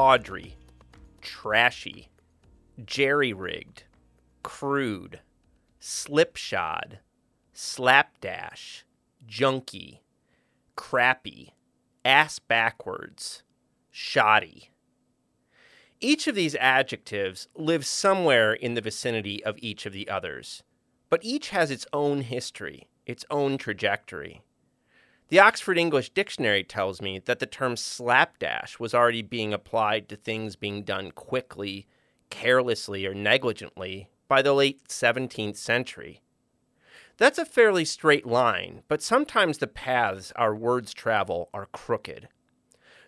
Tawdry, trashy, jerry rigged, crude, slipshod, slapdash, junky, crappy, ass backwards, shoddy. Each of these adjectives lives somewhere in the vicinity of each of the others, but each has its own history, its own trajectory. The Oxford English Dictionary tells me that the term slapdash was already being applied to things being done quickly, carelessly, or negligently by the late 17th century. That's a fairly straight line, but sometimes the paths our words travel are crooked.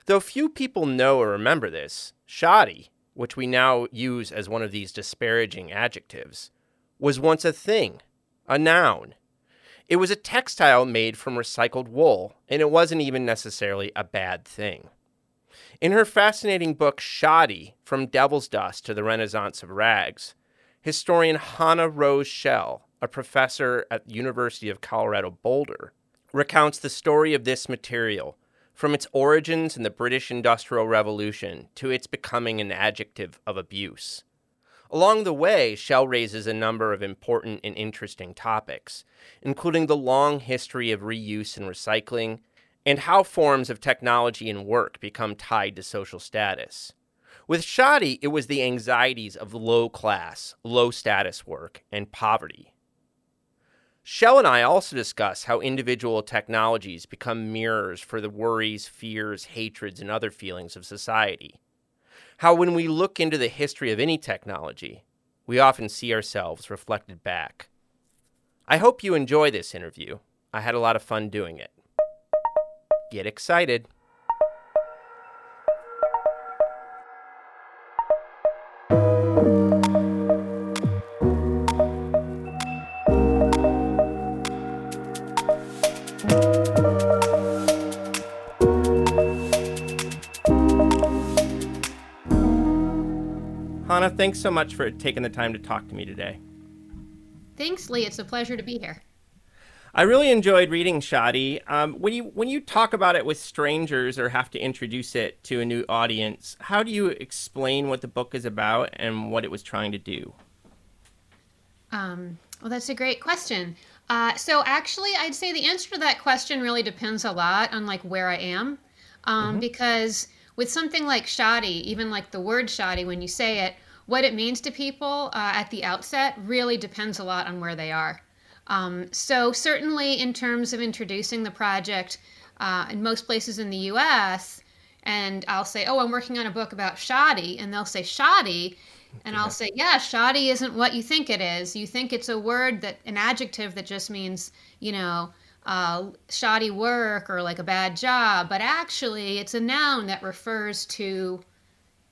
Though few people know or remember this, shoddy, which we now use as one of these disparaging adjectives, was once a thing, a noun. It was a textile made from recycled wool, and it wasn't even necessarily a bad thing. In her fascinating book Shoddy From Devil's Dust to the Renaissance of Rags, historian Hannah Rose Shell, a professor at the University of Colorado Boulder, recounts the story of this material from its origins in the British Industrial Revolution to its becoming an adjective of abuse. Along the way, Shell raises a number of important and interesting topics, including the long history of reuse and recycling, and how forms of technology and work become tied to social status. With Shoddy, it was the anxieties of low class, low status work, and poverty. Shell and I also discuss how individual technologies become mirrors for the worries, fears, hatreds, and other feelings of society how when we look into the history of any technology, we often see ourselves reflected back. I hope you enjoy this interview. I had a lot of fun doing it. Get excited. Hannah, thanks so much for taking the time to talk to me today. Thanks, Lee. It's a pleasure to be here. I really enjoyed reading Shoddy. Um, when you when you talk about it with strangers or have to introduce it to a new audience, how do you explain what the book is about and what it was trying to do? Um, well, that's a great question. Uh, so actually, I'd say the answer to that question really depends a lot on like where I am, um, mm-hmm. because with something like shoddy, even like the word shoddy, when you say it, what it means to people uh, at the outset really depends a lot on where they are. Um, so, certainly, in terms of introducing the project uh, in most places in the US, and I'll say, Oh, I'm working on a book about shoddy, and they'll say, Shoddy. And I'll say, yeah, shoddy isn't what you think it is. You think it's a word that, an adjective that just means, you know, uh, shoddy work or like a bad job, but actually it's a noun that refers to,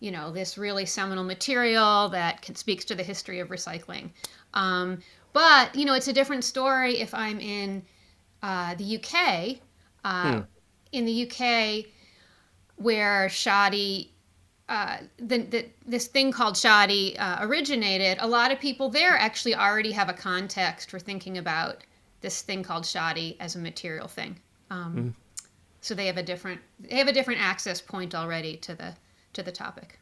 you know, this really seminal material that can, speaks to the history of recycling. Um, but you know, it's a different story if I'm in uh, the UK. Uh, hmm. In the UK, where shoddy uh, the, the, this thing called shoddy uh, originated, a lot of people there actually already have a context for thinking about this thing called shoddy as a material thing. Um, so they have a different they have a different access point already to the to the topic.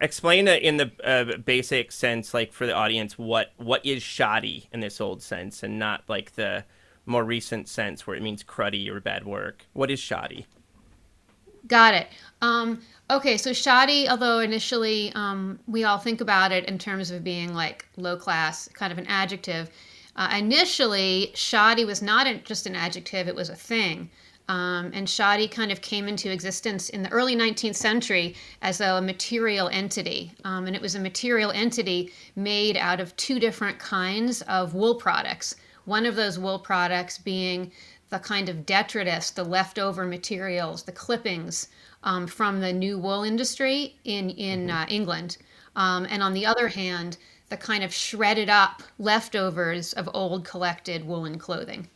Explain in the uh, basic sense, like for the audience, what what is shoddy in this old sense, and not like the more recent sense where it means cruddy or bad work. What is shoddy? Got it. Um, okay, so shoddy, although initially um, we all think about it in terms of being like low class, kind of an adjective. Uh, initially, shoddy was not just an adjective; it was a thing. Um, and shoddy kind of came into existence in the early 19th century as a material entity. Um, and it was a material entity made out of two different kinds of wool products. One of those wool products being the kind of detritus, the leftover materials, the clippings um, from the new wool industry in, in mm-hmm. uh, England. Um, and on the other hand, the kind of shredded up leftovers of old collected woolen clothing.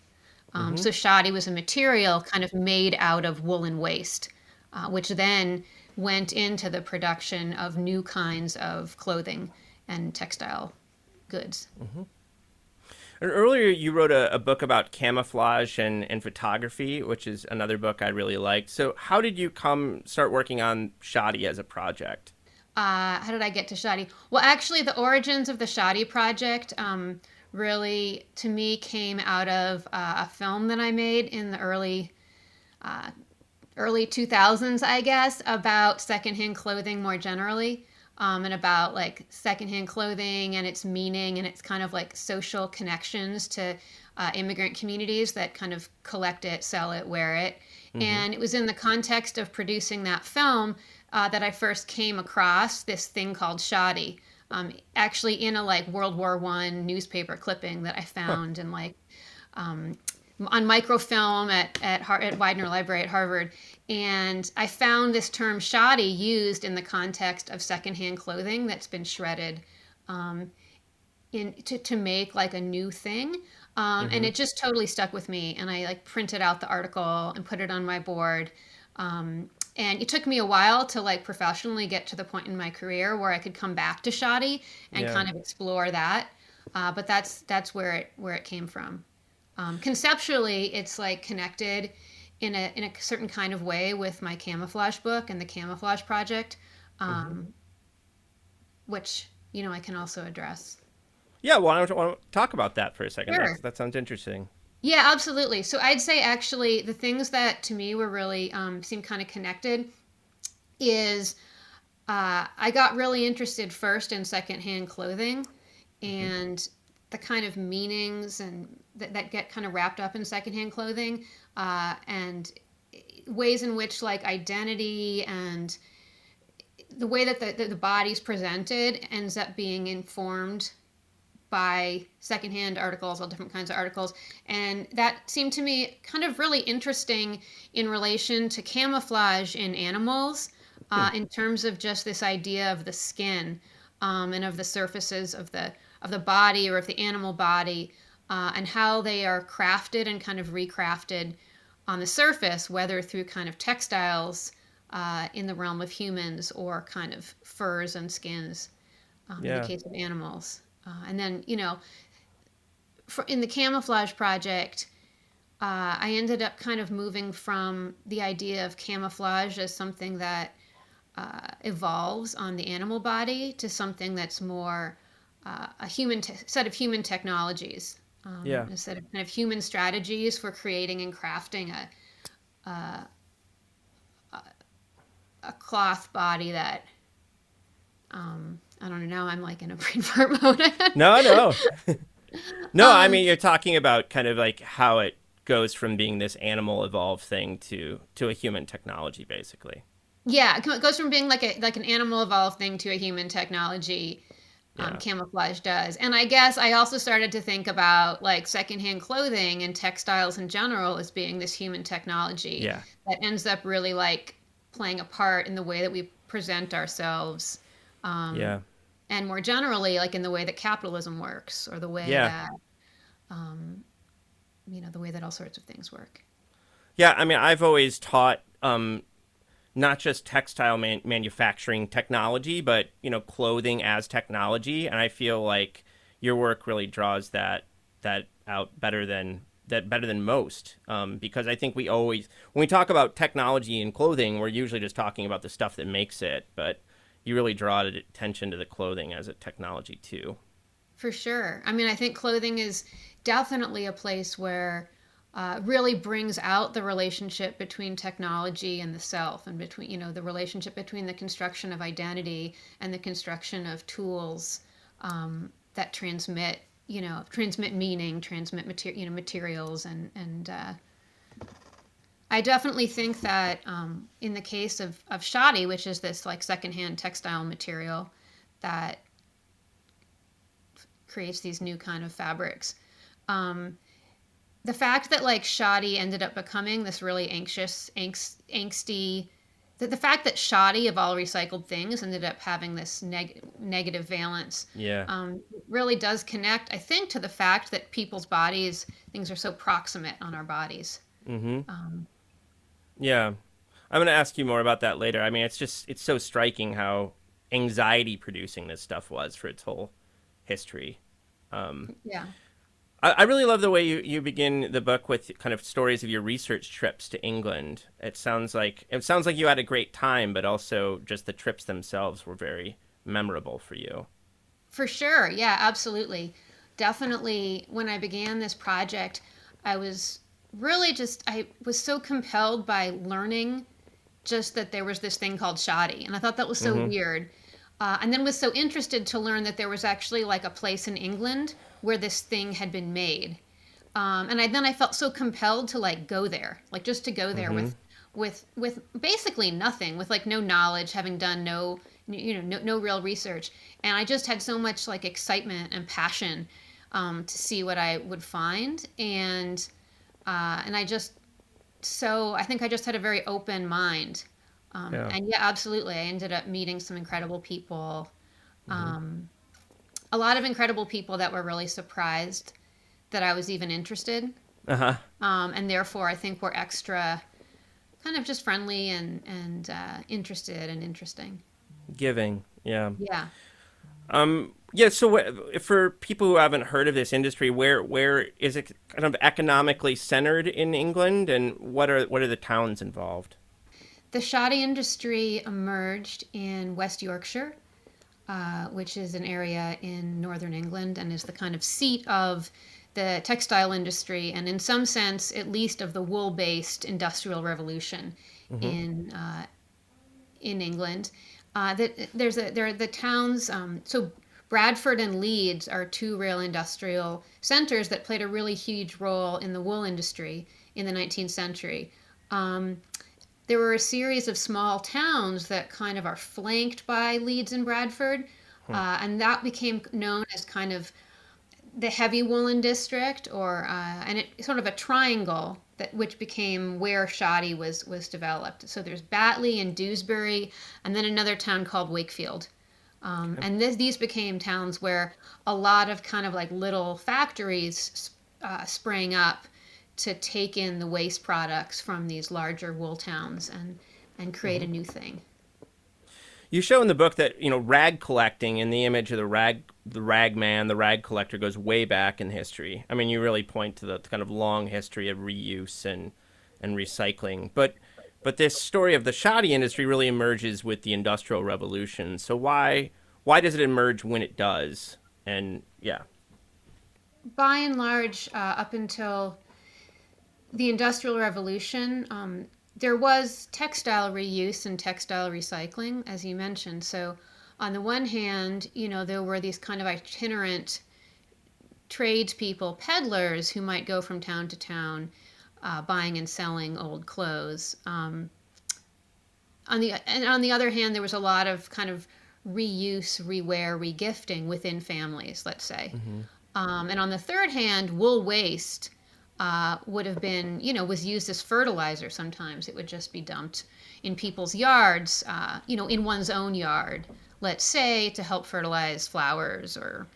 Um, mm-hmm. So shoddy was a material kind of made out of woolen waste, uh, which then went into the production of new kinds of clothing and textile goods. Mm-hmm. And earlier, you wrote a, a, book about camouflage and, and photography, which is another book I really liked. So, how did you come start working on Shoddy as a project? Uh, how did I get to Shoddy? Well, actually, the origins of the Shoddy project um, really, to me, came out of uh, a film that I made in the early uh, early 2000s, I guess, about secondhand clothing more generally. Um, and about like secondhand clothing and its meaning and its kind of like social connections to uh, immigrant communities that kind of collect it, sell it, wear it. Mm-hmm. And it was in the context of producing that film uh, that I first came across this thing called shoddy, um, actually in a like World War One newspaper clipping that I found huh. and like um, on microfilm at at, Har- at Widener Library at Harvard, and I found this term shoddy used in the context of secondhand clothing that's been shredded. Um, in to, to make like a new thing um, mm-hmm. and it just totally stuck with me and i like printed out the article and put it on my board um, and it took me a while to like professionally get to the point in my career where I could come back to shoddy and yeah. kind of explore that. Uh, but that's that's where it where it came from. Um, conceptually, it's like connected in a in a certain kind of way with my camouflage book and the camouflage project, um, mm-hmm. which you know I can also address. Yeah, well, I want to talk about that for a second. Sure. that sounds interesting. Yeah, absolutely. So I'd say actually the things that to me were really um, seem kind of connected is uh, I got really interested first in secondhand clothing and mm-hmm. the kind of meanings and that, that get kind of wrapped up in secondhand clothing uh, and ways in which like identity and the way that the, the, the body's presented ends up being informed by secondhand articles, all different kinds of articles. And that seemed to me kind of really interesting in relation to camouflage in animals, uh, hmm. in terms of just this idea of the skin um, and of the surfaces of the of the body or of the animal body, uh, and how they are crafted and kind of recrafted on the surface, whether through kind of textiles uh, in the realm of humans or kind of furs and skins um, yeah. in the case of animals. Uh, and then, you know, for, in the camouflage project, uh, I ended up kind of moving from the idea of camouflage as something that uh, evolves on the animal body to something that's more uh, a human te- set of human technologies. Um, yeah. A set of kind of human strategies for creating and crafting a, a, a cloth body that um, I don't know. Now I'm like in a brain fart mode. no, no, no. Um, I mean, you're talking about kind of like how it goes from being this animal evolved thing to to a human technology, basically. Yeah, it goes from being like a like an animal evolved thing to a human technology. Um, yeah. camouflage does, and I guess I also started to think about like secondhand clothing and textiles in general as being this human technology. Yeah. that ends up really like playing a part in the way that we present ourselves um, yeah. And more generally, like in the way that capitalism works, or the way yeah. that, um, you know, the way that all sorts of things work. Yeah, I mean, I've always taught um, not just textile man- manufacturing technology, but you know, clothing as technology, and I feel like your work really draws that that out better than that better than most um, because I think we always when we talk about technology and clothing, we're usually just talking about the stuff that makes it, but you really draw attention to the clothing as a technology too. For sure. I mean, I think clothing is definitely a place where uh, really brings out the relationship between technology and the self, and between you know the relationship between the construction of identity and the construction of tools um, that transmit you know transmit meaning, transmit material you know materials and and uh, I definitely think that um, in the case of, of shoddy, which is this like secondhand textile material that creates these new kind of fabrics, um, the fact that like shoddy ended up becoming this really anxious, angst, angsty, the, the fact that shoddy of all recycled things ended up having this neg- negative valence, yeah, um, really does connect, I think, to the fact that people's bodies, things are so proximate on our bodies. Mm-hmm. Um, yeah. I'm going to ask you more about that later. I mean, it's just, it's so striking how anxiety producing this stuff was for its whole history. Um, yeah. I, I really love the way you, you begin the book with kind of stories of your research trips to England. It sounds like, it sounds like you had a great time, but also just the trips themselves were very memorable for you. For sure. Yeah, absolutely. Definitely. When I began this project, I was really just I was so compelled by learning just that there was this thing called shoddy, and I thought that was so mm-hmm. weird. Uh, and then was so interested to learn that there was actually like a place in England where this thing had been made. Um, and I, then I felt so compelled to like go there, like just to go there mm-hmm. with with with basically nothing, with like no knowledge, having done no you know no, no real research, and I just had so much like excitement and passion um, to see what I would find, and uh, and I just so I think I just had a very open mind. Um, yeah. And yeah, absolutely. I ended up meeting some incredible people. Mm-hmm. Um, a lot of incredible people that were really surprised that I was even interested. Uh-huh. Um, and therefore, I think we're extra kind of just friendly and, and uh, interested and interesting. Giving. Yeah. Yeah. Um, yeah. So for people who haven't heard of this industry, where where is it kind of economically centered in England, and what are what are the towns involved? The shoddy industry emerged in West Yorkshire, uh, which is an area in northern England and is the kind of seat of the textile industry, and in some sense, at least of the wool-based industrial revolution mm-hmm. in uh, in England. Uh, that there's a there are the towns. Um, so Bradford and Leeds are two real industrial centers that played a really huge role in the wool industry in the 19th century. Um, there were a series of small towns that kind of are flanked by Leeds and Bradford, hmm. uh, and that became known as kind of the heavy woolen district, or uh, and it sort of a triangle that which became where shoddy was was developed. So there's Batley and Dewsbury, and then another town called Wakefield. Um, and this, these became towns where a lot of kind of like little factories uh, sprang up to take in the waste products from these larger wool towns and and create mm-hmm. a new thing. You show in the book that you know rag collecting and the image of the rag the rag man, the rag collector goes way back in history. I mean, you really point to the kind of long history of reuse and and recycling. But but this story of the shoddy industry really emerges with the industrial revolution. So why why does it emerge when it does? And yeah. By and large, uh, up until the industrial revolution, um, there was textile reuse and textile recycling, as you mentioned. So on the one hand, you know, there were these kind of itinerant tradespeople, peddlers who might go from town to town uh, buying and selling old clothes. Um, on the and on the other hand, there was a lot of kind of reuse, rewear, regifting within families. Let's say, mm-hmm. um, and on the third hand, wool waste uh, would have been, you know, was used as fertilizer. Sometimes it would just be dumped in people's yards, uh, you know, in one's own yard let's say, to help fertilize flowers or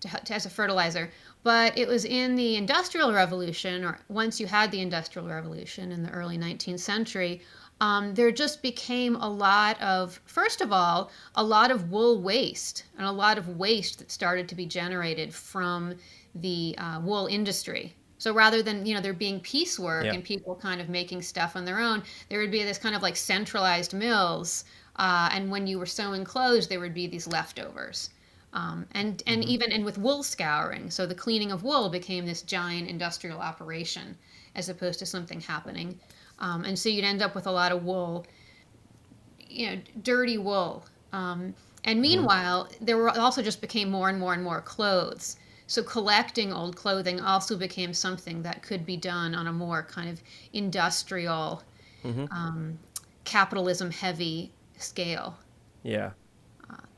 to, to, as a fertilizer. But it was in the Industrial Revolution, or once you had the Industrial Revolution in the early 19th century, um, there just became a lot of, first of all, a lot of wool waste and a lot of waste that started to be generated from the uh, wool industry. So rather than you know there being piecework and people kind of making stuff on their own, there would be this kind of like centralized mills. Uh, and when you were sewing clothes, there would be these leftovers. Um, and and even and with wool scouring, so the cleaning of wool became this giant industrial operation as opposed to something happening. Um, and so you'd end up with a lot of wool, you know, dirty wool. Um, and meanwhile, there were also just became more and more and more clothes. So collecting old clothing also became something that could be done on a more kind of industrial, um, capitalism heavy scale. Yeah.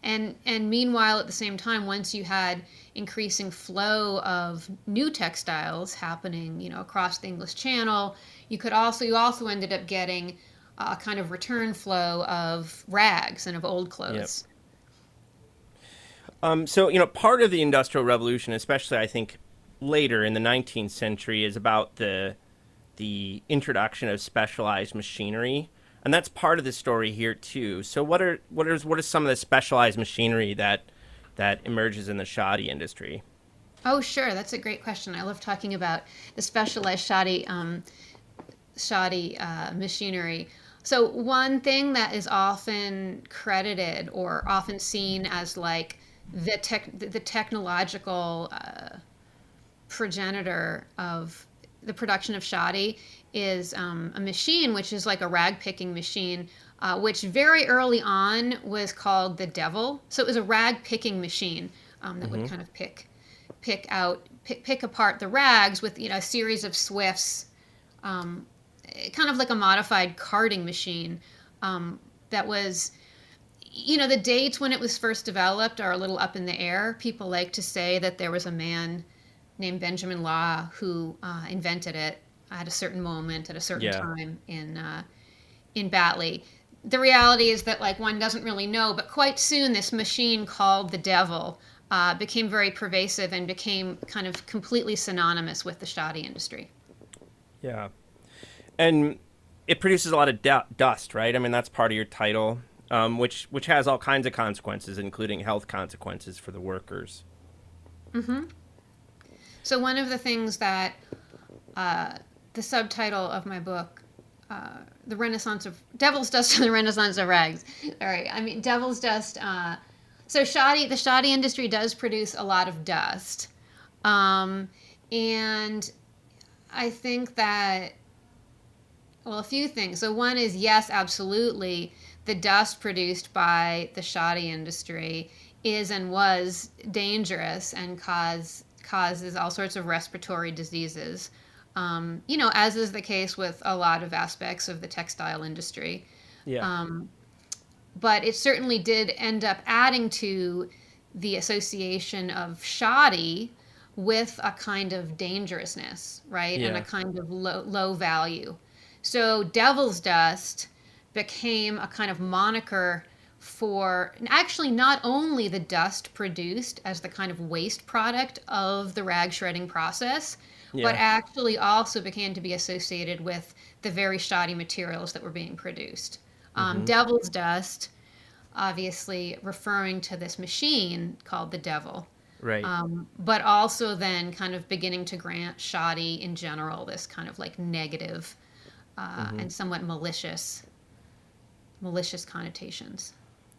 And and meanwhile, at the same time, once you had increasing flow of new textiles happening, you know, across the English Channel, you could also you also ended up getting a kind of return flow of rags and of old clothes. Um, so, you know, part of the Industrial Revolution, especially I think later in the 19th century, is about the the introduction of specialized machinery, and that's part of the story here too. So, what are what is what is some of the specialized machinery that that emerges in the shoddy industry? Oh, sure, that's a great question. I love talking about the specialized shoddy um, shoddy uh, machinery. So one thing that is often credited or often seen as like the tech the technological uh, progenitor of the production of shoddy is um, a machine which is like a rag picking machine uh, which very early on was called the devil. So it was a rag picking machine um, that would kind of pick pick out pick, pick apart the rags with you know a series of swifts um, kind of like a modified carding machine um, that was you know the dates when it was first developed are a little up in the air. People like to say that there was a man named benjamin law who uh, invented it at a certain moment at a certain Yeah. time in uh, in batley the reality is that like one doesn't really know but quite soon this machine called the devil uh, became very pervasive and became kind of completely synonymous with the shoddy industry Yeah, and it produces a lot of du- dust, right? I mean, that's part of your title, um, which which has all kinds of consequences, including health consequences for the workers. So one of the things that uh, the subtitle of my book, uh, "The Renaissance of Devil's Dust and the Renaissance of Rags," all right, I mean Devil's Dust. Uh, so shoddy, the shoddy industry does produce a lot of dust, um, and I think that well, a few things. So one is yes, absolutely, the dust produced by the shoddy industry is and was dangerous and cause causes all sorts of respiratory diseases. Um, you know, as is the case with a lot of aspects of the textile industry. Yeah, Um, but it certainly did end up adding to the association of shoddy with a kind of dangerousness, right? And a kind of low, low value. So devil's dust became a kind of moniker for actually not only the dust produced as the kind of waste product of the rag shredding process, but actually also began to be associated with the very shoddy materials that were being produced. Um, Devil's dust, obviously referring to this machine called the devil, right. um, but also then kind of beginning to grant shoddy in general this kind of like negative uh, and somewhat malicious, malicious connotations.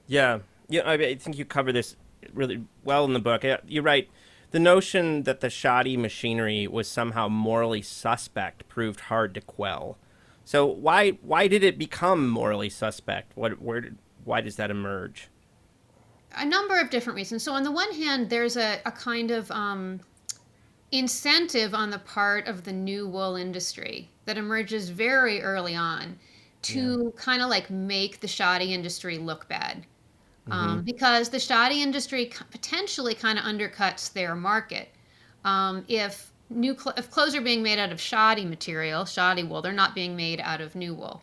Yeah, yeah. I, I think you cover this really well in the book. You're right. The notion that the shoddy machinery was somehow morally suspect proved hard to quell. So why why did it become morally suspect? What where did why does that emerge? a number of different reasons. So on the one hand, there's a, a kind of um, incentive on the part of the new wool industry that emerges very early on to kind of like make the shoddy industry look bad. Um, because the shoddy industry potentially kind of undercuts their market. Um, if new cl- if clothes are being made out of shoddy material, shoddy wool, they're not being made out of new wool.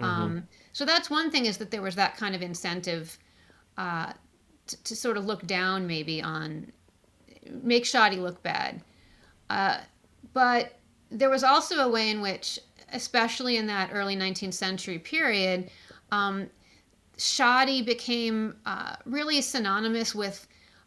Um, so that's one thing is that there was that kind of incentive uh, to, to sort of look down maybe on make shoddy look bad. Uh, but there was also a way in which, especially in that early 19th century period, um, shoddy became uh, really synonymous with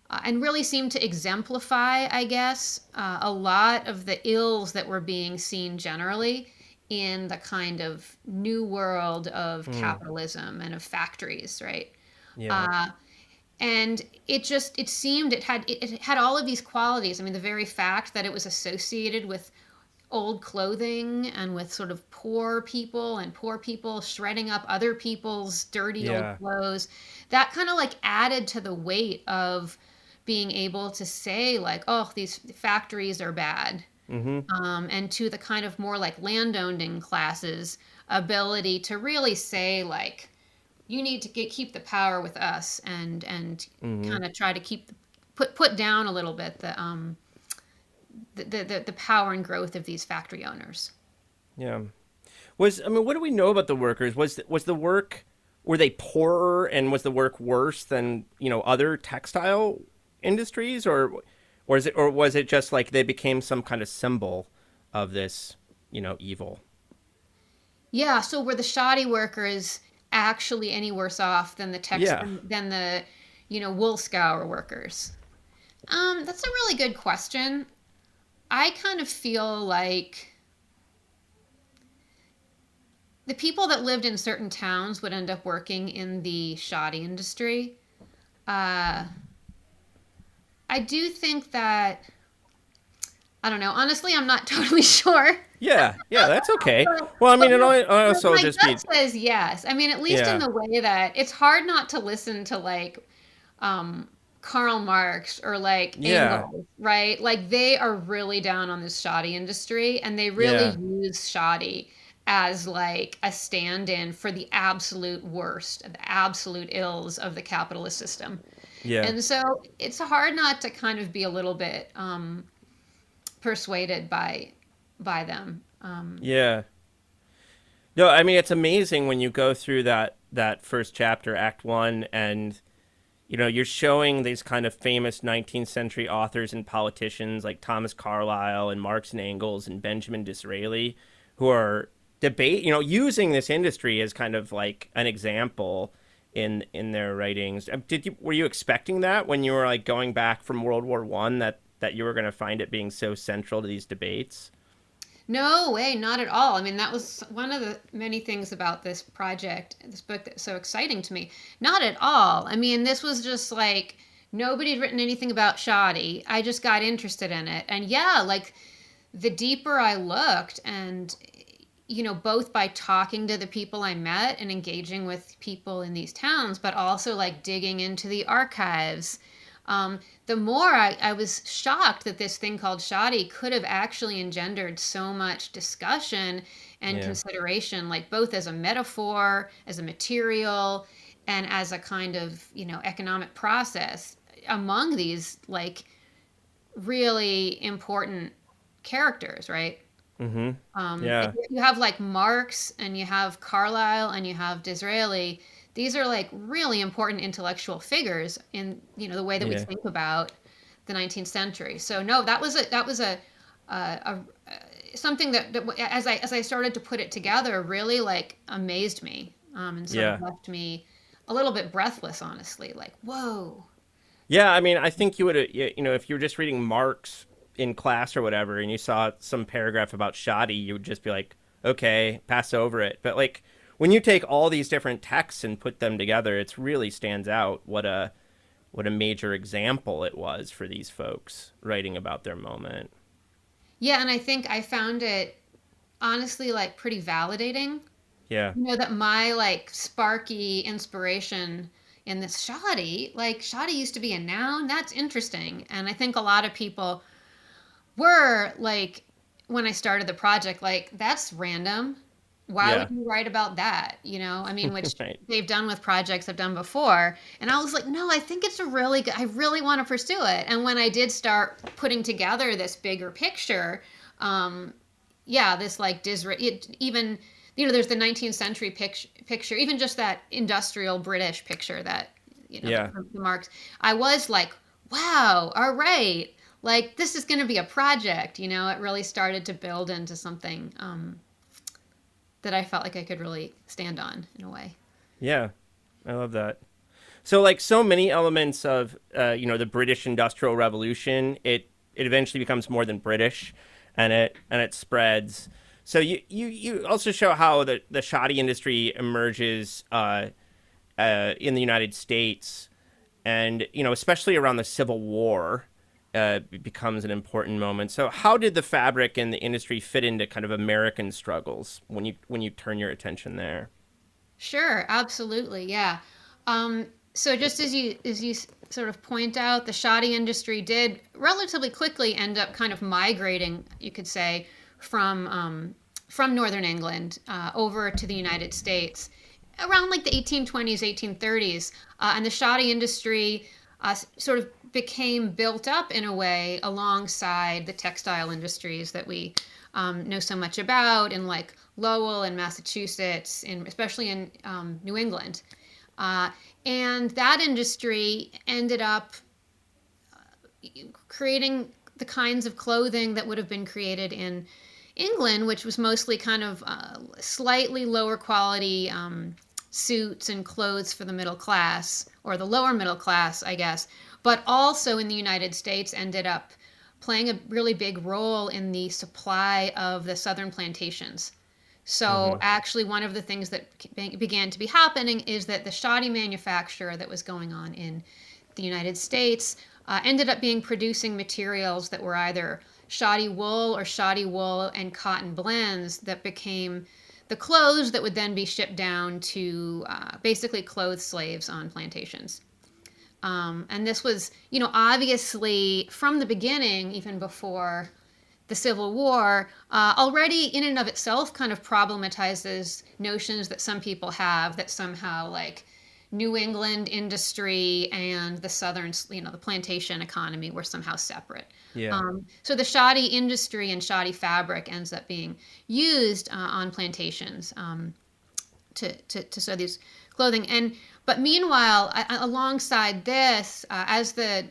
uh, and really seemed to exemplify, I guess, uh, a lot of the ills that were being seen generally in the kind of new world of mm. capitalism and of factories, right? Yeah. Uh, and it just it seemed it had it, it had all of these qualities. I mean, the very fact that it was associated with old clothing and with sort of poor people and poor people shredding up other people's dirty yeah. old clothes that kind of like added to the weight of being able to say like oh these factories are bad mm-hmm. um, and to the kind of more like landowning classes ability to really say like you need to get, keep the power with us and and mm-hmm. kind of try to keep put put down a little bit the um the, the the power and growth of these factory owners. Yeah. Was i mean what do we know about the workers? Was was the work were they poorer and was the work worse than you know other textile industries? Or or is it or was it just like they became some kind of symbol of this you know evil? Yeah so were the shoddy workers actually any worse off than the text yeah. than the you know wool scour workers? Um that's a really good question i kind of feel like the people that lived in certain towns would end up working in the shoddy industry uh I do think that I don't know. Honestly, I'm not totally sure. Yeah, yeah, that's okay. Well, I mean, it also just gut be... says yes. I mean, at least yeah. in the way that it's hard not to listen to like um, Karl Marx or like yeah. Engels, right? Like they are really down on this shoddy industry, and they really yeah. use shoddy as like a stand-in for the absolute worst, the absolute ills of the capitalist system. Yeah. And so it's hard not to kind of be a little bit um, persuaded by by them. Um, yeah. No, I mean it's amazing when you go through that that first chapter, Act One, and you know you're showing these kind of famous 19th century authors and politicians like Thomas Carlyle and Marx and Engels and Benjamin Disraeli, who are debate, you know, using this industry as kind of like an example in in their writings. Um, did you were you expecting that when you were like going back from World War One that that you were going to find it being so central to these debates? No way, not at all. I mean, that was one of the many things about this project, this book that's so exciting to me. Not at all. I mean, this was just like nobody had written anything about shoddy. I just got interested in it. And yeah, like the deeper I looked and you know, both by talking to the people I met and engaging with people in these towns, but also like digging into the archives. Um, the more I, I was shocked that this thing called shoddy could have actually engendered so much discussion and yeah. consideration, like both as a metaphor, as a material, and as a kind of, you know, economic process among these like really important characters, right? Mm-hmm. Um, yeah. You have like Marx and you have Carlyle and you have Disraeli. These are like really important intellectual figures in you know the way that yeah. we think about the 19th century. So no, that was a that was a, a, a, a something that, that, as I as I started to put it together really like amazed me um, and sort yeah. of left me a little bit breathless, honestly. Like whoa. Yeah, I mean, I think you would you know if you were just reading Marx in class or whatever and you saw some paragraph about shoddy, you would just be like, okay, pass over it. But like when you take all these different texts and put them together, it really stands out what a what a major example it was for these folks writing about their moment. Yeah, and I think I found it honestly like pretty validating. Yeah. You know that my like sparky inspiration in this shoddy, like shoddy used to be a noun. That's interesting. And I think a lot of people were like when I started the project, like that's random. Why yeah. would you write about that? You know, I mean, which right. they've done with projects I've done before. And I was like, no, I think it's a really good, I really want to pursue it. And when I did start putting together this bigger picture, um, yeah, this like Disraeli, even, you know, there's the 19th century picture, picture, even just that industrial British picture that, you know, yeah. the, Marx. I was like, wow, all right like this is going to be a project you know it really started to build into something um, that i felt like i could really stand on in a way yeah i love that So, like so many elements of, uh, you know, the British Industrial Revolution, it it eventually becomes more than British, and it and it spreads. So you you, you also show how the the shoddy industry emerges uh, uh, in the United States, and you know, especially around the Civil War. Uh, becomes an important moment. So, how did the fabric and the industry fit into kind of American struggles when you when you turn your attention there? Sure, absolutely, yeah. Um, so just as you as you sort of point out, the shoddy industry did relatively quickly end up kind of migrating, you could say, from um, from northern England uh, over to the United States around like the 1820s, 1830s, uh, and the shoddy industry uh, sort of became built up in a way alongside the textile industries that we um, know so much about in like Lowell and Massachusetts, and especially in um, New England. Uh, and that industry ended up uh, creating the kinds of clothing that would have been created in England, which was mostly kind of uh, slightly lower quality um, suits and clothes for the middle class or the lower middle class, I guess, but also in the United States ended up playing a really big role in the supply of the southern plantations. So mm-hmm. actually, one of the things that began to be happening is that the shoddy manufacture that was going on in the United States uh, ended up being producing materials that were either shoddy wool or shoddy wool and cotton blends that became the clothes that would then be shipped down to uh, basically clothes slaves on plantations. Um, and this was, you know, obviously from the beginning, even before the Civil War uh, already in and of itself kind of problematizes notions that some people have that somehow like New England industry and the southern, you know, the plantation economy were somehow separate. Yeah. Um, so the shoddy industry and shoddy fabric ends up being used uh, on plantations um, to, to, to sew these clothing. And but meanwhile, alongside this, uh, as the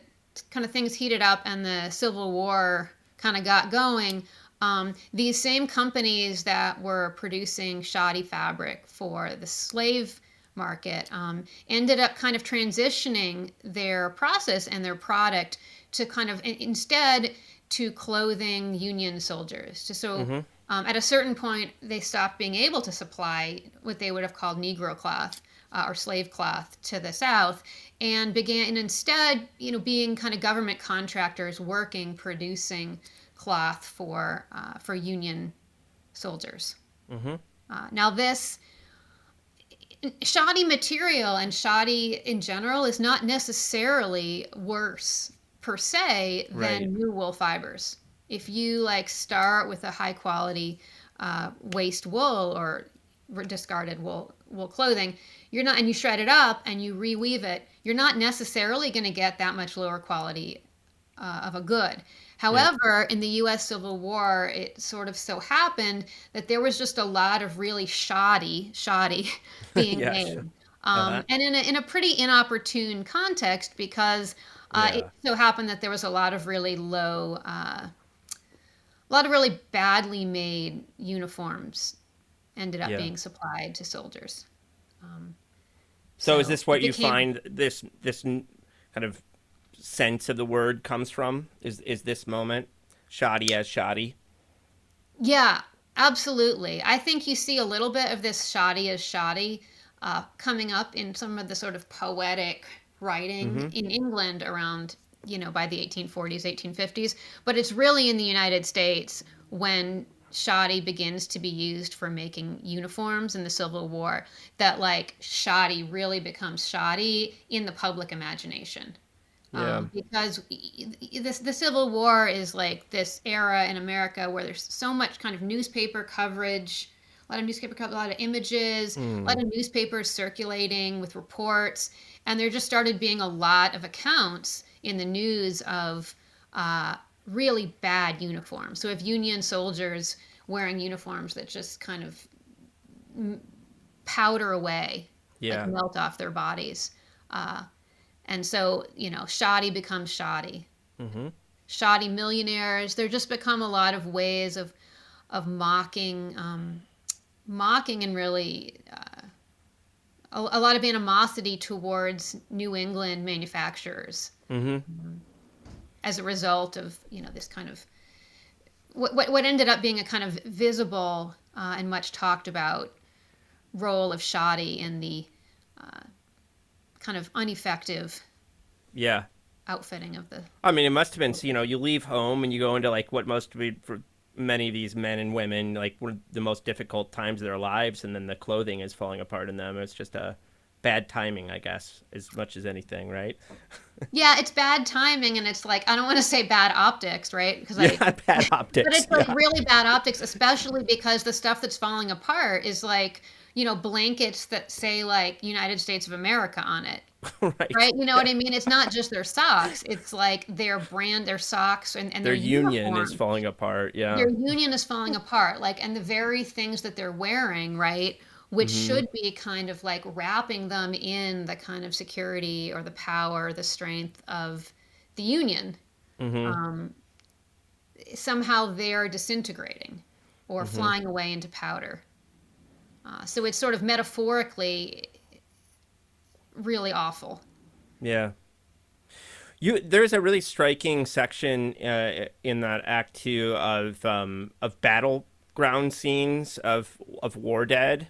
kind of things heated up and the Civil War kind of got going, um, these same companies that were producing shoddy fabric for the slave market um, ended up kind of transitioning their process and their product to kind of instead to clothing Union soldiers. So mm-hmm. um, at a certain point, they stopped being able to supply what they would have called Negro cloth. Uh, or slave cloth to the South, and began and instead, you know, being kind of government contractors working, producing cloth for uh, for Union soldiers. Mm-hmm. Uh, now, this shoddy material and shoddy in general is not necessarily worse per se than right. new wool fibers. If you like start with a high quality uh, waste wool or discarded wool wool clothing, you're not, and you shred it up and you reweave it, you're not necessarily going to get that much lower quality uh, of a good. However, in the US Civil War, it sort of so happened that there was just a lot of really shoddy, shoddy being yes. made. Um, uh-huh. And in a, in a pretty inopportune context because uh, yeah. it so happened that there was a lot of really low, uh, a lot of really badly made uniforms ended up yeah. being supplied to soldiers. Um, so, so, is this what became, you find this this kind of sense of the word comes from? Is is this moment shoddy as shoddy? Yeah, absolutely. I think you see a little bit of this shoddy as shoddy uh, coming up in some of the sort of poetic writing mm-hmm. in England around you know by the 1840s 1850s but it's really in the united states when shoddy begins to be used for making uniforms in the Civil War, that like shoddy really becomes shoddy in the public imagination. Yeah. Um, because this the Civil War is like this era in America where there's so much kind of newspaper coverage, a lot of newspaper coverage, a lot of images, mm. a lot of newspapers circulating with reports, and there just started being a lot of accounts in the news of uh, really bad uniforms. So if Union soldiers wearing uniforms that just kind of powder away, yeah. like melt off their bodies. Uh, and so, you know, shoddy becomes shoddy. Mm-hmm. Shoddy millionaires. There just become a lot of ways of of mocking, um, mocking and really uh, a, a lot of animosity towards New England manufacturers Mm-hmm. As a result of you know this kind of what what, what ended up being a kind of visible uh, and much talked about role of shoddy in the uh, kind of ineffective Yeah. outfitting of the I mean, it must have been, you know, you leave home and you go into like what must be for many of these men and women, like one of the most difficult times of their lives, and then the clothing is falling apart in them. It's just a bad timing, I guess, as much as anything, right? yeah it's bad timing and it's like i don't want to say bad optics right because I, Yeah, bad optics. but it's like yeah. really bad optics especially because the stuff that's falling apart is like you know blankets that say like united states of america on it right. right you know what i mean it's not just their socks it's like their brand their socks and, and Their their, union uniform. is falling apart. Yeah. their union is falling apart like and the very things that they're wearing right which Mm-hmm. should be kind of like wrapping them in the kind of security or the power the strength of the union Mhm. um, somehow they're disintegrating or Mm-hmm. flying away into powder uh, so it's sort of metaphorically really awful Yeah. You there's a really striking section uh, in that act two of um, of battleground scenes of of war dead,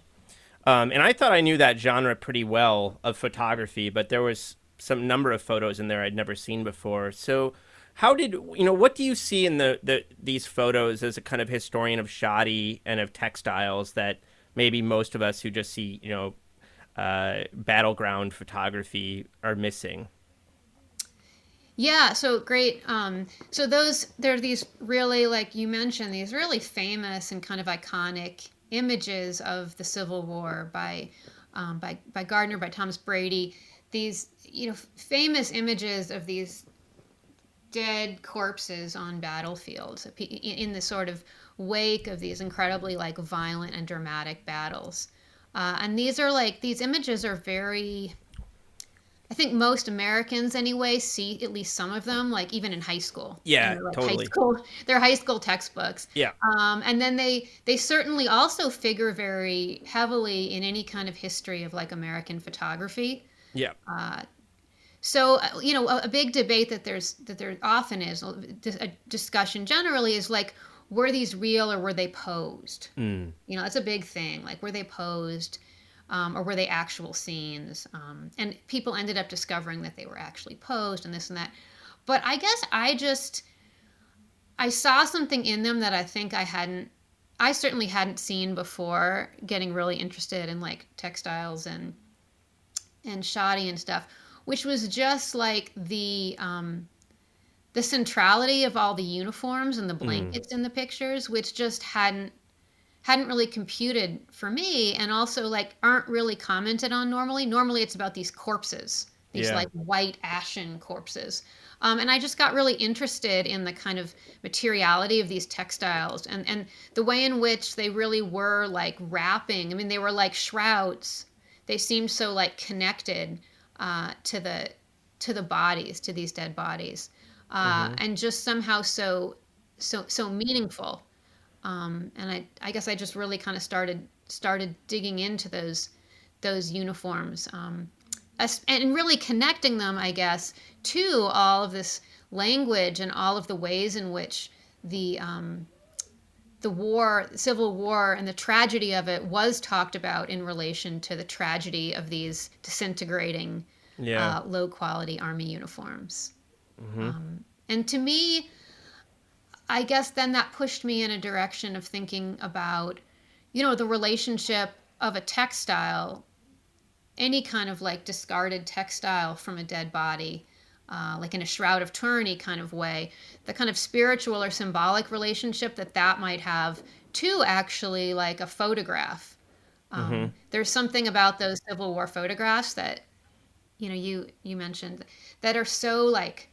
um, and I thought I knew that genre pretty well of photography, but there was some number of photos in there I'd never seen before. So, how did you know? What do you see in the, the these photos as a kind of historian of shoddy and of textiles that maybe most of us who just see you know uh, battleground photography are missing? Yeah, so great. Um, so those there are these really like you mentioned these really famous and kind of iconic images of the Civil War by um, by by Gardner by Thomas Brady. These you know famous images of these dead corpses on battlefields in the sort of wake of these incredibly like violent and dramatic battles. Uh, and these are like these images are very I think most Americans anyway see at least some of them, like even in high school. Yeah, like, totally. High school, their high school textbooks. Yeah. Um, and then they they certainly also figure very heavily in any kind of history of like American photography. Yeah. Uh, So uh, you know, a, a big debate that there's that there often is a a discussion generally is like, were these real or were they posed? Mm. You know, that's a big thing. Like, were they posed, um, or were they actual scenes? Um, and people ended up discovering that they were actually posed and this and that. But I guess I just I saw something in them that I think I hadn't. I certainly hadn't seen before. Getting really interested in like textiles and and shoddy and stuff, which was just like the um, the centrality of all the uniforms and the blankets in the pictures, which just hadn't hadn't really computed for me, and also like aren't really commented on normally. Normally, it's about these corpses, these Yeah. like white ashen corpses. Um, and I just got really interested in the kind of materiality of these textiles and, and the way in which they really were like wrapping. I mean, they were like shrouds. They seemed so like connected uh, to the to the bodies, to these dead bodies, uh, and just somehow so so so meaningful. Um, and I I guess I just really kind of started started digging into those those uniforms um, and really connecting them, I guess, to all of this language and all of the ways in which the um, the war, Civil War, and the tragedy of it was talked about in relation to the tragedy of these disintegrating, Yeah. uh, low quality army uniforms. Um, and to me, I guess then that pushed me in a direction of thinking about, you know, the relationship of a textile, any kind of like discarded textile from a dead body, uh, like in a shroud of Turin kind of way, the kind of spiritual or symbolic relationship that that might have to actually like a photograph. Um, There's something about those Civil War photographs that, you know, you you mentioned that are so like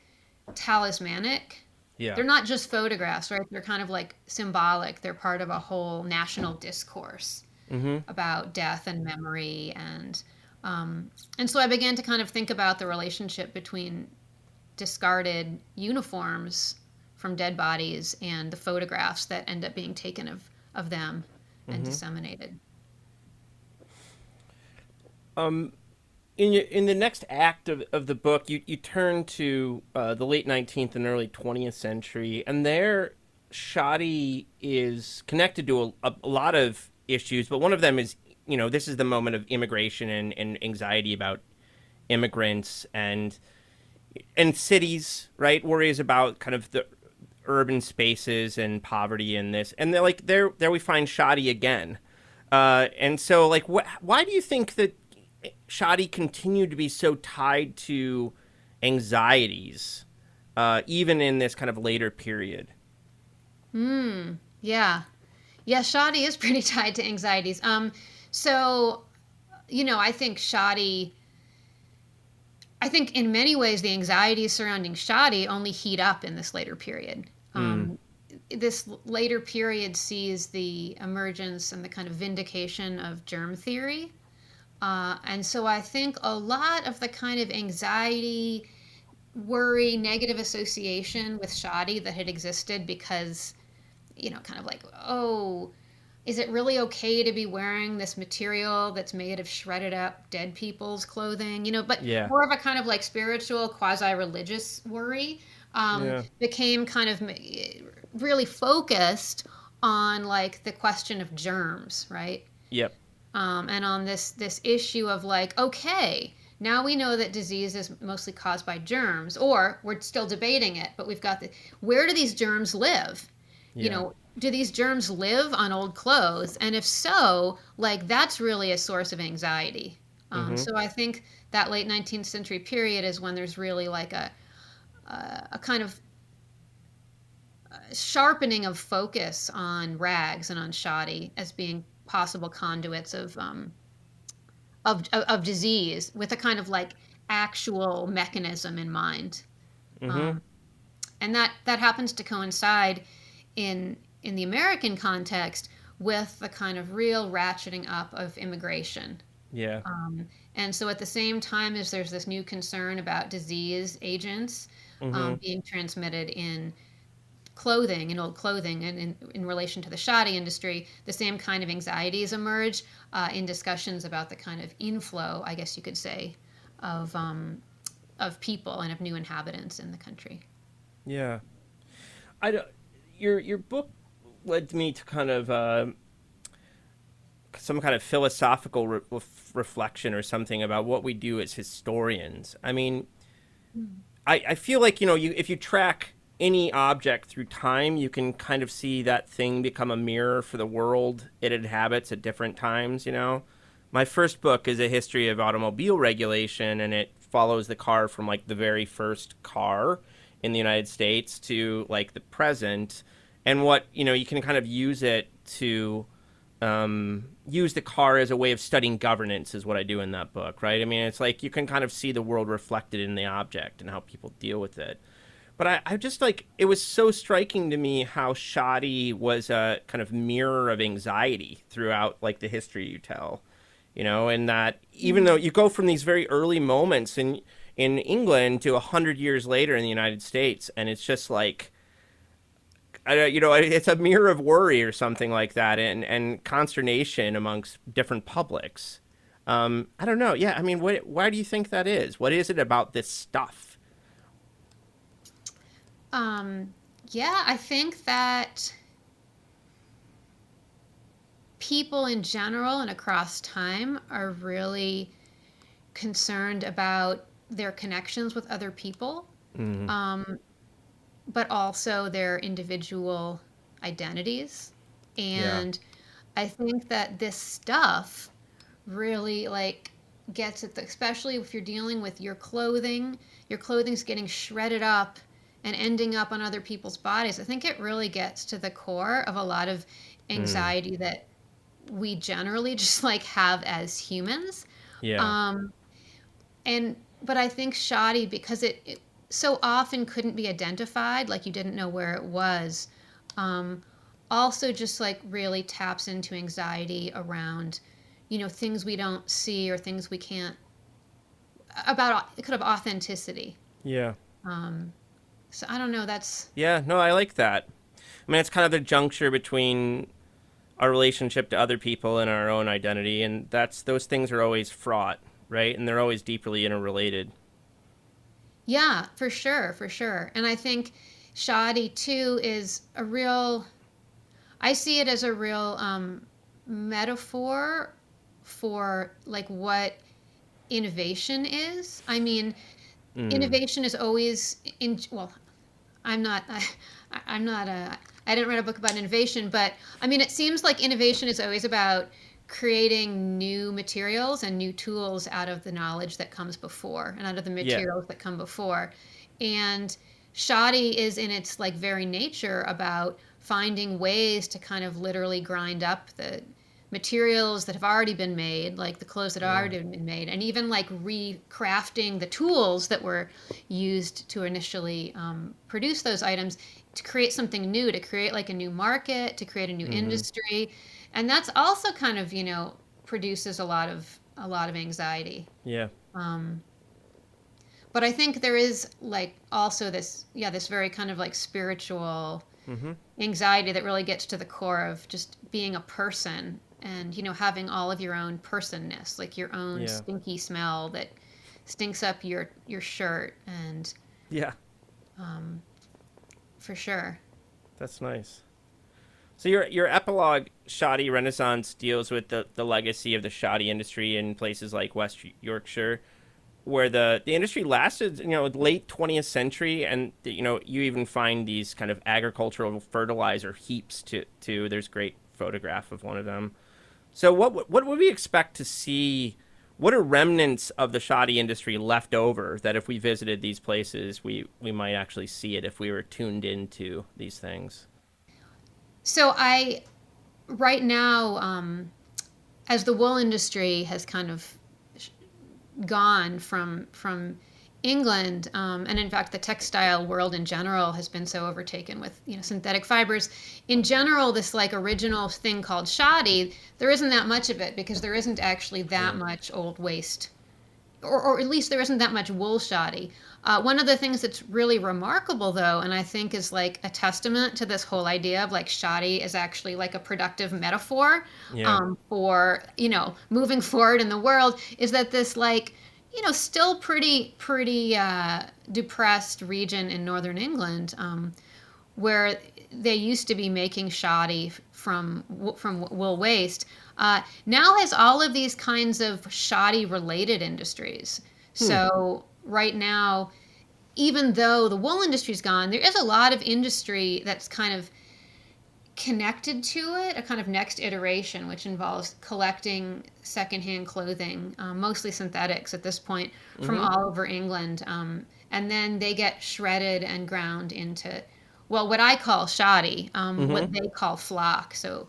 talismanic yeah. they're not just photographs, right? They're kind of like symbolic. They're part of a whole national discourse about death and memory, and um, and so I began to kind of think about the relationship between discarded uniforms from dead bodies and the photographs that end up being taken of of them and disseminated. Um, in your, in the next act of, of the book, you, you turn to uh, the late 19th and early 20th century, and there, shoddy is connected to a, a, lot of issues, but one of them is, you know, this is the moment of immigration and, and anxiety about immigrants and and cities, right? Worries about kind of the urban spaces and poverty and this, and they're like there there we find shoddy again, uh, and so like wh- why do you think that Shoddy continued to be so tied to anxieties, uh, even in this kind of later period. Hmm. Yeah. Yeah. Shoddy is pretty tied to anxieties. Um. So, you know, I think Shoddy. I think in many ways the anxieties surrounding Shoddy only heat up in this later period. Um, mm. This later period sees the emergence and the kind of vindication of germ theory. Uh, and so I think a lot of the kind of anxiety, worry, negative association with shoddy that had existed because, you know, kind of like, oh, is it really okay to be wearing this material that's made of shredded up dead people's clothing? You know, but yeah. more of a kind of like spiritual, quasi religious worry um, yeah. became kind of really focused on like the question of germs, right? Yep um, and on this this issue of like, okay, now we know that disease is mostly caused by germs, or we're still debating it, but we've got the where do these germs live? Yeah. You know, do these germs live on old clothes? And if so, like that's really a source of anxiety. Um, mm-hmm. So I think that late 19th century period is when there's really like a a, a kind of uh, sharpening of focus on rags and on shoddy as being possible conduits of um, of, of, of disease with a kind of like actual mechanism in mind. Mm-hmm. Um, and that that happens to coincide in in the American context with the kind of real ratcheting up of immigration. Yeah. Um, and so at the same time as there's this new concern about disease agents um, mm-hmm. um, being transmitted in clothing and old clothing and in, in relation to the shoddy industry the same kind of anxieties emerge uh, in discussions about the kind of inflow i guess you could say of um, of people and of new inhabitants in the country. Yeah. I don't your your book led me to kind of uh, some kind of philosophical re- reflection or something about what we do as historians. I mean mm. I, I feel like you know you if you track any object through time, you can kind of see that thing become a mirror for the world it inhabits at different times, you know? My first book is a history of automobile regulation, and it follows the car from like the very first car in the United States to like the present. And what, you know, you can kind of use it to um, use the car as a way of studying governance, is what I do in that book, right? I mean, it's like you can kind of see the world reflected in the object and how people deal with it. But I, I just like it was so striking to me how shoddy was a kind of mirror of anxiety throughout like the history you tell, you know, and that even though you go from these very early moments in in England to a hundred years later in the United States, and it's just like, you know, it's a mirror of worry or something like that, and and consternation amongst different publics. Um, I don't know. Yeah, I mean, what, why do you think that is? What is it about this stuff? Um, yeah, I think that people in general and across time are really concerned about their connections with other people, mm-hmm. um, but also their individual identities. And yeah. I think that this stuff really like gets at the, especially if you're dealing with your clothing, your clothing's getting shredded up and ending up on other people's bodies. I think it really gets to the core of a lot of anxiety mm. that we generally just like have as humans. Yeah. Um, and but I think shoddy because it, it so often couldn't be identified, like you didn't know where it was. Um, also, just like really taps into anxiety around, you know, things we don't see or things we can't about it could have authenticity. Yeah. Um, so I don't know. That's yeah. No, I like that. I mean, it's kind of the juncture between our relationship to other people and our own identity, and that's those things are always fraught. right? And they're always deeply interrelated. Yeah, for sure, for sure. And I think shoddy too is a real. I see it as a real um, metaphor for like what innovation is. I mean, mm. innovation is always in. Well, I'm not. I, I'm not a. I didn't write a book about innovation, but I mean, it seems like innovation is always about creating new materials and new tools out of the knowledge that comes before and out of the materials yeah. that come before. And shoddy is in its like very nature about finding ways to kind of literally grind up the materials that have already been made, like the clothes that have yeah. already been made, and even like recrafting the tools that were used to initially um, produce those items to create something new, to create like a new market, to create a new mm-hmm. industry and that's also kind of you know produces a lot of a lot of anxiety yeah um but i think there is like also this yeah this very kind of like spiritual mm-hmm. anxiety that really gets to the core of just being a person and you know having all of your own personness like your own yeah. stinky smell that stinks up your your shirt and yeah um for sure that's nice so your your epilogue, Shoddy Renaissance, deals with the, the legacy of the shoddy industry in places like West Yorkshire, where the, the industry lasted, you know, late 20th century, and you know you even find these kind of agricultural fertilizer heaps to to. There's great photograph of one of them. So what what would we expect to see? What are remnants of the shoddy industry left over that if we visited these places, we we might actually see it if we were tuned into these things? So I, right now, um, as the wool industry has kind of gone from from England, um, and in fact, the textile world in general has been so overtaken with you know synthetic fibers. In general, this like original thing called shoddy, there isn't that much of it because there isn't actually that much old waste, or, or at least there isn't that much wool shoddy. Uh, one of the things that's really remarkable, though, and I think is like a testament to this whole idea of like shoddy is actually like a productive metaphor yeah. um, for, you know, moving forward in the world, is that this like, you know, still pretty, pretty uh, depressed region in northern England um, where they used to be making shoddy from, from wool waste. Uh, now has all of these kinds of shoddy related industries. Hmm. So right now, even though the wool industry's gone, there is a lot of industry that's kind of connected to it, a kind of next iteration, which involves collecting secondhand clothing, um, mostly synthetics at this point, from mm-hmm. all over England. Um, and then they get shredded and ground into, well, what I call shoddy, um, mm-hmm. what they call flock. So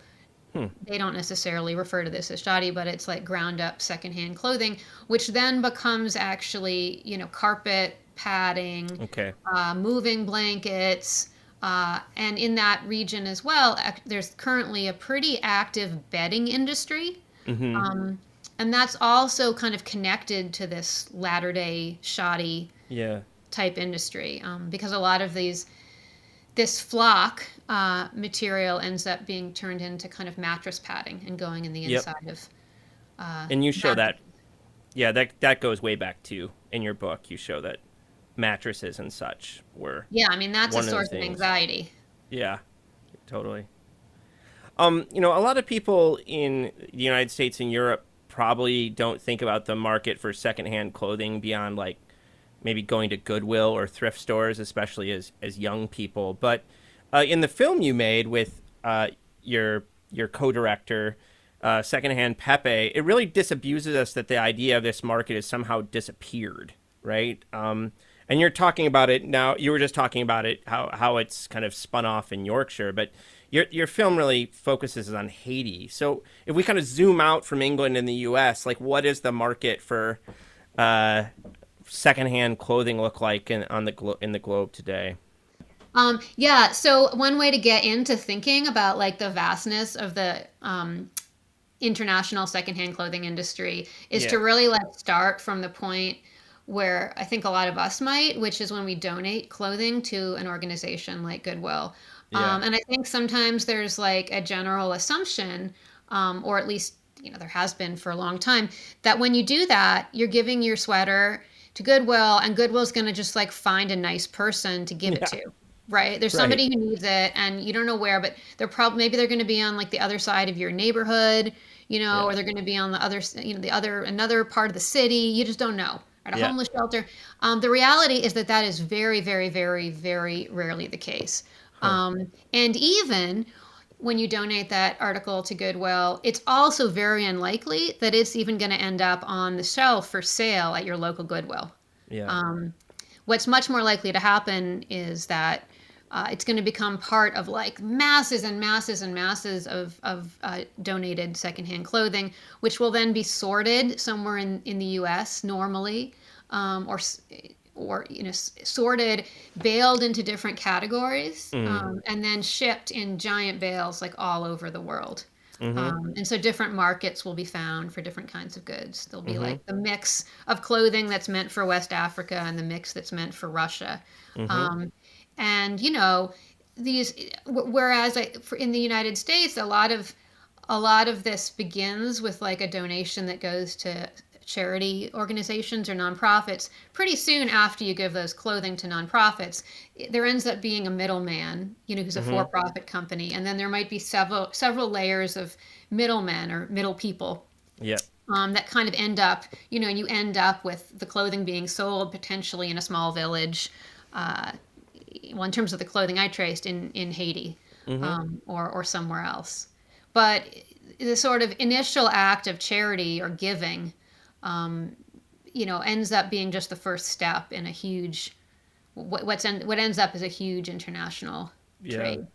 Hmm. They don't necessarily refer to this as shoddy, but it's like ground up secondhand clothing, which then becomes actually, you know, carpet, padding, okay. uh, moving blankets. Uh, and in that region as well, there's currently a pretty active bedding industry. Mm-hmm. Um, and that's also kind of connected to this latter day shoddy yeah. type industry um, because a lot of these this flock uh, material ends up being turned into kind of mattress padding and going in the inside yep. of. Uh, and you show that, yeah, that that goes way back too. In your book, you show that mattresses and such were. Yeah, I mean that's a source of, of anxiety. Yeah, totally. Um, you know, a lot of people in the United States and Europe probably don't think about the market for secondhand clothing beyond like maybe going to Goodwill or thrift stores, especially as as young people. But uh, in the film you made with uh, your your co-director, uh, secondhand Pepe, it really disabuses us that the idea of this market has somehow disappeared, right? Um, and you're talking about it now. You were just talking about it how how it's kind of spun off in Yorkshire, but your your film really focuses on Haiti. So if we kind of zoom out from England and the U.S., like what is the market for uh, secondhand clothing look like in on the glo- in the globe today? Um, yeah. So one way to get into thinking about like the vastness of the um, international secondhand clothing industry is yeah. to really like start from the point where I think a lot of us might, which is when we donate clothing to an organization like Goodwill. Yeah. Um, and I think sometimes there's like a general assumption, um, or at least you know there has been for a long time that when you do that you're giving your sweater to goodwill and goodwill's going to just like find a nice person to give yeah. it to right there's somebody right. who needs it and you don't know where but they're probably maybe they're going to be on like the other side of your neighborhood you know yeah. or they're going to be on the other you know the other another part of the city you just don't know at a yeah. homeless shelter um, the reality is that that is very very very very rarely the case huh. um, and even when you donate that article to Goodwill, it's also very unlikely that it's even going to end up on the shelf for sale at your local Goodwill. Yeah. Um, what's much more likely to happen is that uh, it's going to become part of like masses and masses and masses of, of uh, donated secondhand clothing, which will then be sorted somewhere in, in the US normally um, or or you know sorted baled into different categories mm. um, and then shipped in giant bales like all over the world mm-hmm. um, and so different markets will be found for different kinds of goods there'll be mm-hmm. like the mix of clothing that's meant for west africa and the mix that's meant for russia mm-hmm. um, and you know these whereas I, for, in the united states a lot of a lot of this begins with like a donation that goes to charity organizations or nonprofits, pretty soon after you give those clothing to nonprofits, there ends up being a middleman, you know, who's a mm-hmm. for-profit company, and then there might be several several layers of middlemen or middle people. Yeah. Um, that kind of end up, you know, and you end up with the clothing being sold potentially in a small village. Uh, well, in terms of the clothing I traced in in Haiti mm-hmm. um, or or somewhere else, but the sort of initial act of charity or giving um, you know, ends up being just the first step in a huge, what, what's en- what ends up as a huge international yeah. trade.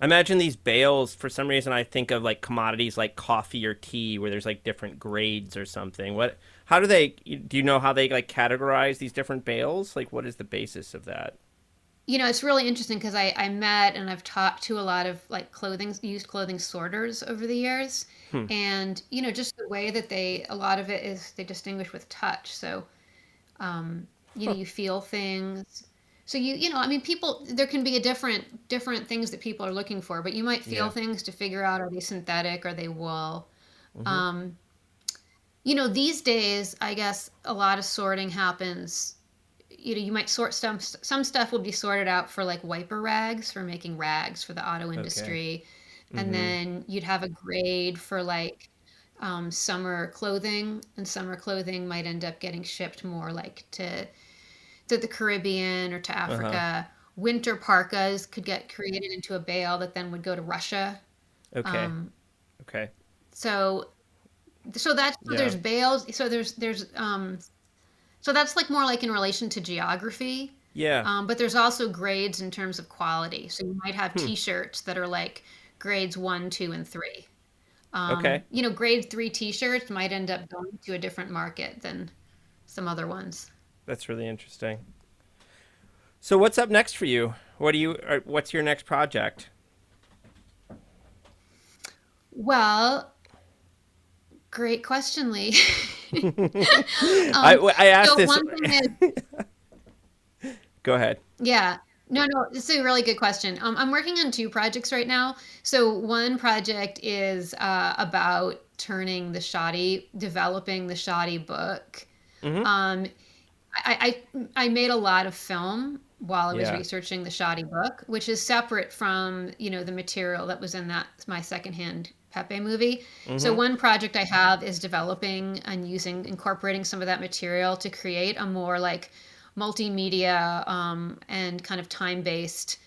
I imagine these bales. For some reason, I think of like commodities like coffee or tea, where there's like different grades or something. What? How do they? Do you know how they like categorize these different bales? Like, what is the basis of that? You know, it's really interesting because I, I met and I've talked to a lot of like clothing, used clothing sorters over the years. Hmm. And, you know, just the way that they, a lot of it is they distinguish with touch. So, um, you huh. know, you feel things. So you, you know, I mean, people, there can be a different, different things that people are looking for, but you might feel yeah. things to figure out, are they synthetic? Are they wool? Mm-hmm. Um, you know, these days, I guess a lot of sorting happens you know you might sort some some stuff will be sorted out for like wiper rags for making rags for the auto industry okay. and mm-hmm. then you'd have a grade for like um, summer clothing and summer clothing might end up getting shipped more like to to the caribbean or to uh-huh. africa uh-huh. winter parkas could get created into a bale that then would go to russia okay um, okay so so that's so yeah. there's bales so there's there's um so that's like more like in relation to geography. Yeah. Um, but there's also grades in terms of quality. So you might have hmm. T-shirts that are like grades one, two, and three. Um, okay. You know, grade three T-shirts might end up going to a different market than some other ones. That's really interesting. So what's up next for you? What do you? What's your next project? Well, great question, Lee. um, I, I asked so this. Is, Go ahead. Yeah. No, no, it's a really good question. Um, I'm working on two projects right now. So one project is uh, about turning the shoddy, developing the shoddy book. Mm-hmm. Um, I, I, I made a lot of film while I was yeah. researching the shoddy book, which is separate from you know the material that was in that my secondhand Pepe movie. Mm-hmm. So one project I have is developing and using incorporating some of that material to create a more like multimedia um, and kind of time based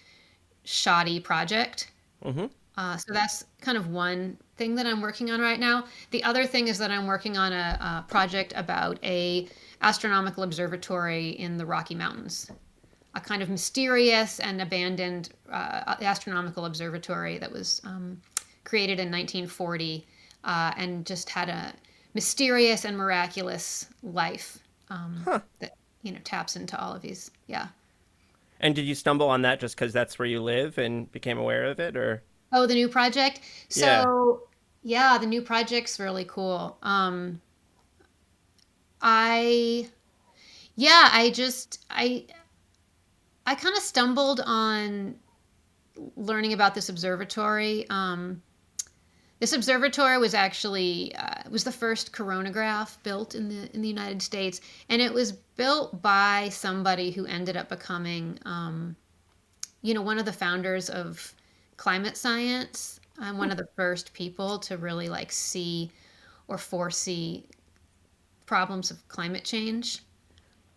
shoddy project. Mm-hmm. Uh, so that's kind of one thing that I'm working on right now. The other thing is that I'm working on a, a project about a astronomical observatory in the Rocky Mountains, a kind of mysterious and abandoned uh, astronomical observatory that was um, created in 1940 uh, and just had a mysterious and miraculous life um, huh. that you know taps into all of these. Yeah. And did you stumble on that just because that's where you live and became aware of it, or? Oh, the new project. So yeah, yeah the new project's really cool. Um, I, yeah, I just I, I kind of stumbled on learning about this observatory. Um, this observatory was actually uh, was the first coronagraph built in the in the United States, and it was built by somebody who ended up becoming, um, you know, one of the founders of climate science. I'm one of the first people to really like see or foresee problems of climate change.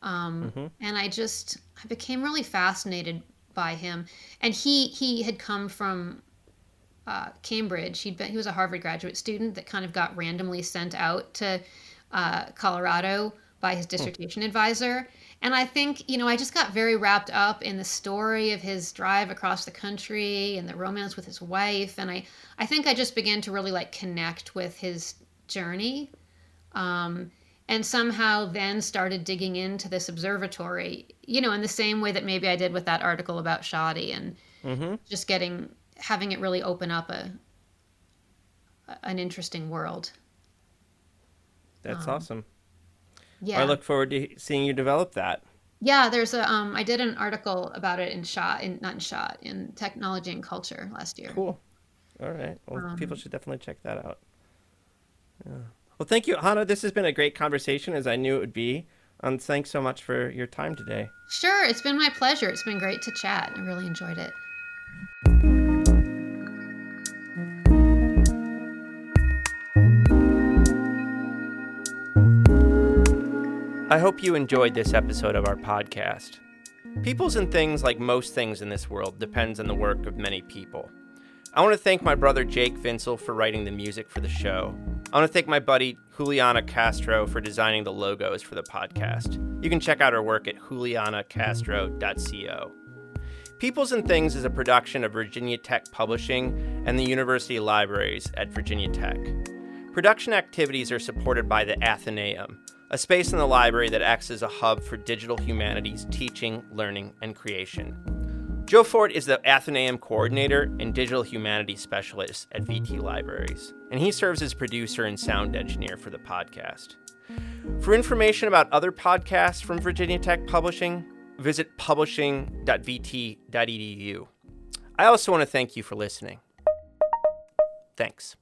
Um, mm-hmm. And I just I became really fascinated by him. And he he had come from uh, Cambridge. He'd been he was a Harvard graduate student that kind of got randomly sent out to uh, Colorado by his dissertation oh. advisor. And I think you know I just got very wrapped up in the story of his drive across the country and the romance with his wife. And I I think I just began to really like connect with his journey. Um, and somehow then started digging into this observatory, you know, in the same way that maybe I did with that article about shoddy and mm-hmm. just getting having it really open up a an interesting world. That's um, awesome. Yeah. I look forward to seeing you develop that. Yeah, there's a um I did an article about it in shot in not in shot in technology and culture last year. Cool. All right. Well, um, people should definitely check that out. Yeah. Well, thank you, Hannah. This has been a great conversation, as I knew it would be. And thanks so much for your time today. Sure, it's been my pleasure. It's been great to chat. I really enjoyed it. I hope you enjoyed this episode of our podcast. Peoples and things, like most things in this world, depends on the work of many people. I want to thank my brother Jake Vinsel for writing the music for the show. I want to thank my buddy Juliana Castro for designing the logos for the podcast. You can check out her work at julianacastro.co. Peoples and Things is a production of Virginia Tech Publishing and the University Libraries at Virginia Tech. Production activities are supported by the Athenaeum, a space in the library that acts as a hub for digital humanities teaching, learning, and creation. Joe Ford is the Athenaeum Coordinator and Digital Humanities Specialist at VT Libraries, and he serves as producer and sound engineer for the podcast. For information about other podcasts from Virginia Tech Publishing, visit publishing.vt.edu. I also want to thank you for listening. Thanks.